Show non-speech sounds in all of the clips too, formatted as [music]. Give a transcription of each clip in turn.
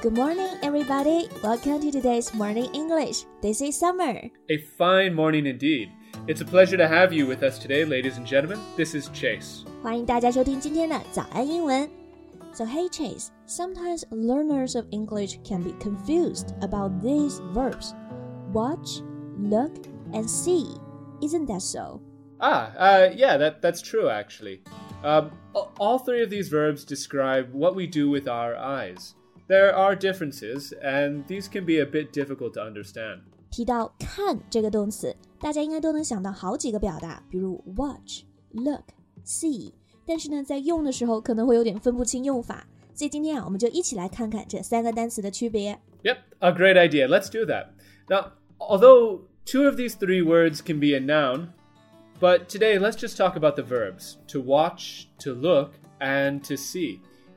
Good morning, everybody. Welcome to today's Morning English. This is Summer. A fine morning indeed. It's a pleasure to have you with us today, ladies and gentlemen. This is Chase. 欢迎大家收听今天的早安英文。So hey Chase, sometimes learners of English can be confused about these verbs. Watch, look, and see. Isn't that so? Ah, uh, yeah, that, that's true actually. Um, all three of these verbs describe what we do with our eyes. There are differences, and these can be a bit difficult to understand. 提到看这个动词，大家应该都能想到好几个表达，比如 watch、look、see。但是呢，在用的时候可能会有点分不清用法，所以今天啊，我们就一起来看看这三个单词的区别。Yep, a great idea. Let's do that. Now, although two of these three words can be a noun, but today let's just talk about the verbs to watch, to look, and to see.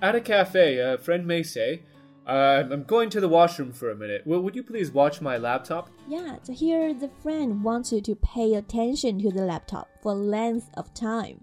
At a cafe, a friend may say, uh, I'm going to the washroom for a minute. Well, would you please watch my laptop? Yeah, so here the friend wants you to pay attention to the laptop for length of time.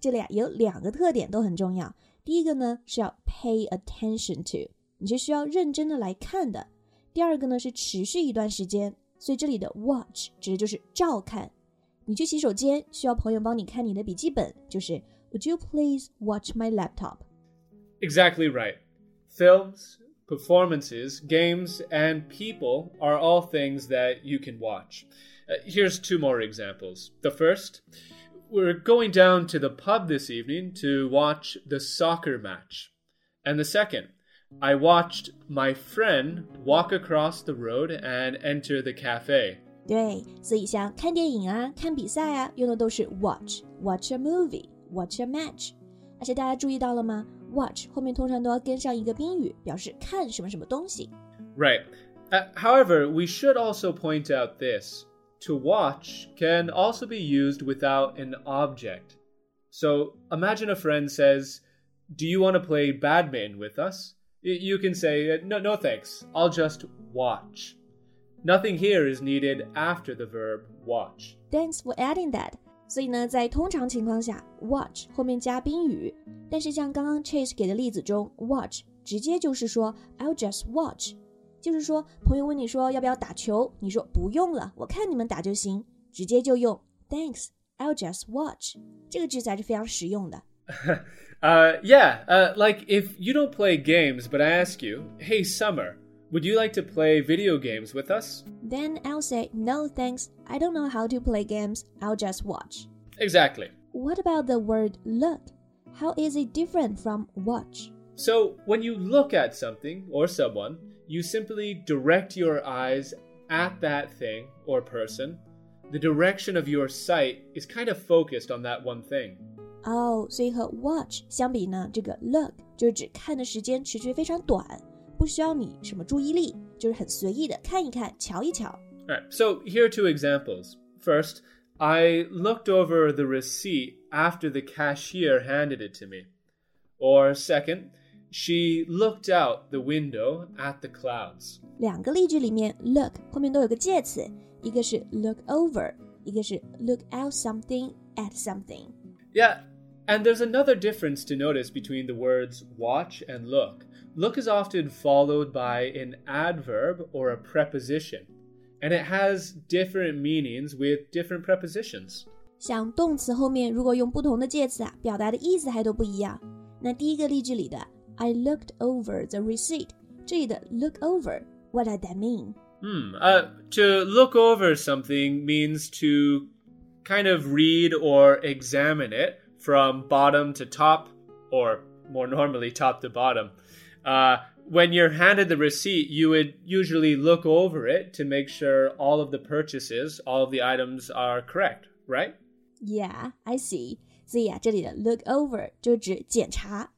这里啊有两个特点都很重要。第一个呢是要 pay attention to，你是需要认真的来看的。第二个呢是持续一段时间，所以这里的 watch 指的就是照看。你去洗手间需要朋友帮你看你的笔记本，就是 Would you please watch my laptop？Exactly right. Films, performances, games, and people are all things that you can watch. Uh, here's two more examples. The first, we're going down to the pub this evening to watch the soccer match. And the second, I watched my friend walk across the road and enter the cafe. 对，所以像看电影啊、看比赛啊，用的都是 watch，watch a movie，watch a match。而且大家注意到了吗 ？watch 后面通常都要跟上一个宾语，表示看什么什么东西。Right. Uh, however, we should also point out this. To watch can also be used without an object. So imagine a friend says, Do you want to play badminton with us? You can say, No, no thanks. I'll just watch. Nothing here is needed after the verb watch. Thanks for adding that. 所以呢，在通常情况下，watch 后面加宾语，但是像刚刚 Chase 给的例子中，watch 直接就是说 I'll just watch，就是说朋友问你说要不要打球，你说不用了，我看你们打就行，直接就用 Thanks, I'll just watch，这个句子还是非常实用的。uh, [laughs] yeah, uh, like if you don't play games, but I ask you, hey, Summer. Would you like to play video games with us? Then I'll say, no thanks, I don't know how to play games, I'll just watch. Exactly. What about the word look? How is it different from watch? So, when you look at something or someone, you simply direct your eyes at that thing or person. The direction of your sight is kind of focused on that one thing. 哦，所以和 oh, watch 相比呢，这个 look 就是指看的时间持续非常短。 不需要你什么注意力，就是很随意的看一看、瞧一瞧。All right, so here are two examples. First, I looked over the receipt after the cashier handed it to me. Or second, she looked out the window at the clouds. 两个例句里面，look 后面都有个介词，一个是 look over，一个是 look out something at something. Yeah, and there's another difference to notice between the words watch and look. Look is often followed by an adverb or a preposition, and it has different meanings with different prepositions. 像动词后面如果用不同的介词啊，表达的意思还都不一样。那第一个例句里的 I looked over the receipt，这里的 look over，what does that mean? Hmm. Uh, to look over something means to kind of read or examine it from bottom to top, or more normally top to bottom. Uh, when you're handed the receipt, you would usually look over it to make sure all of the purchases, all of the items are correct, right? Yeah, I see. 所以啊，这里的 look over 就指检查。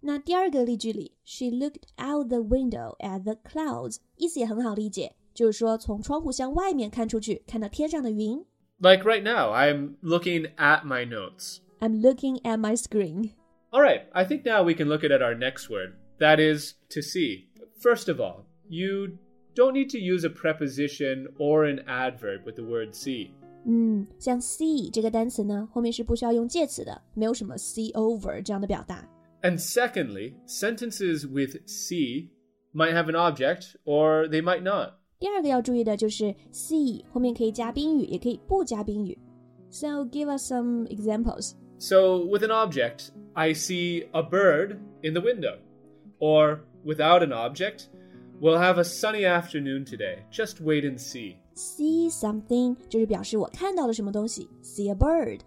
那第二个例句里，She looked out the window at the clouds，意思也很好理解，就是说从窗户向外面看出去，看到天上的云。Like right now, I'm looking at my notes. I'm looking at my screen. All right, I think now we can look at our next word. That is to see. First of all, you don't need to use a preposition or an adverb with the word see. 嗯，像 see 这个单词呢，后面是不需要用介词的，没有什么 see over 这样的表达。and secondly, sentences with see might have an object or they might not. 第二个要注意的就是 see 后面可以加宾语，也可以不加宾语。So give us some examples. So with an object, I see a bird in the window. Or without an object, we'll have a sunny afternoon today. Just wait and see. See something 就是表示我看到了什么东西，see a bird。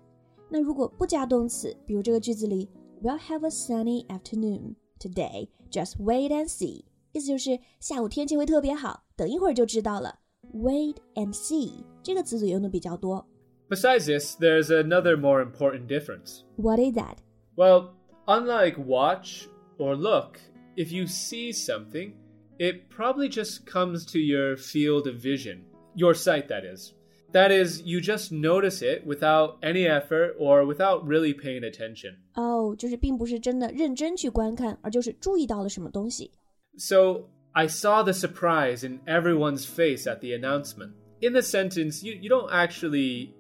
那如果不加动词，比如这个句子里 We'll have a sunny afternoon today. Just wait and see. 意思就是下午天气会特别好，等一会儿就知道了。Wait and see 这个词组用的比较多。Besides this, there's another more important difference. What is that? Well, unlike watch or look, if you see something, it probably just comes to your field of vision, your sight, that is. That is, you just notice it without any effort or without really paying attention. 哦，就是并不是真的认真去观看，而就是注意到了什么东西。So I saw the surprise in everyone's face at the announcement. In the sentence, you, you don't actually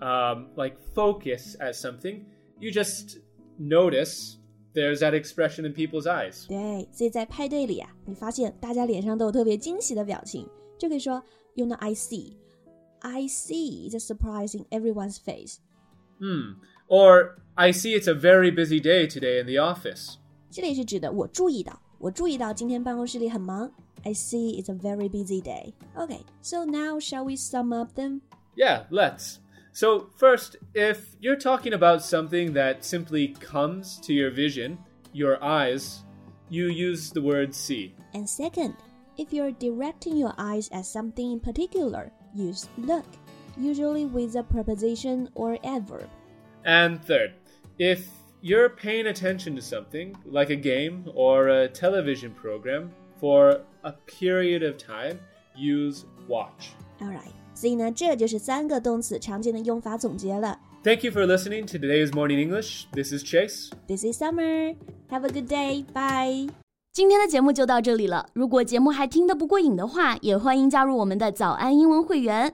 um, like focus at something. You just notice there's that expression in people's eyes. 对，所以在派对里啊，你发现大家脸上都有特别惊喜的表情，就可以说用到 I see。I see the surprise in everyone's face. Hmm. Or I see it's a very busy day today in the office. 这里是指的我注意到，我注意到今天办公室里很忙。I see it's a very busy day. Okay, so now shall we sum up them? Yeah, let's. So, first, if you're talking about something that simply comes to your vision, your eyes, you use the word see. And second, if you're directing your eyes at something in particular, use look, usually with a preposition or adverb. And third, if you're paying attention to something, like a game or a television program, for a period of time, use watch. Alright, 所以呢，这就是三个动词常见的用法总结了。Thank you for listening to today's Morning English. This is Chase. This is Summer. Have a good day. Bye. 今天的节目就到这里了。如果节目还听得不过瘾的话，也欢迎加入我们的早安英文会员。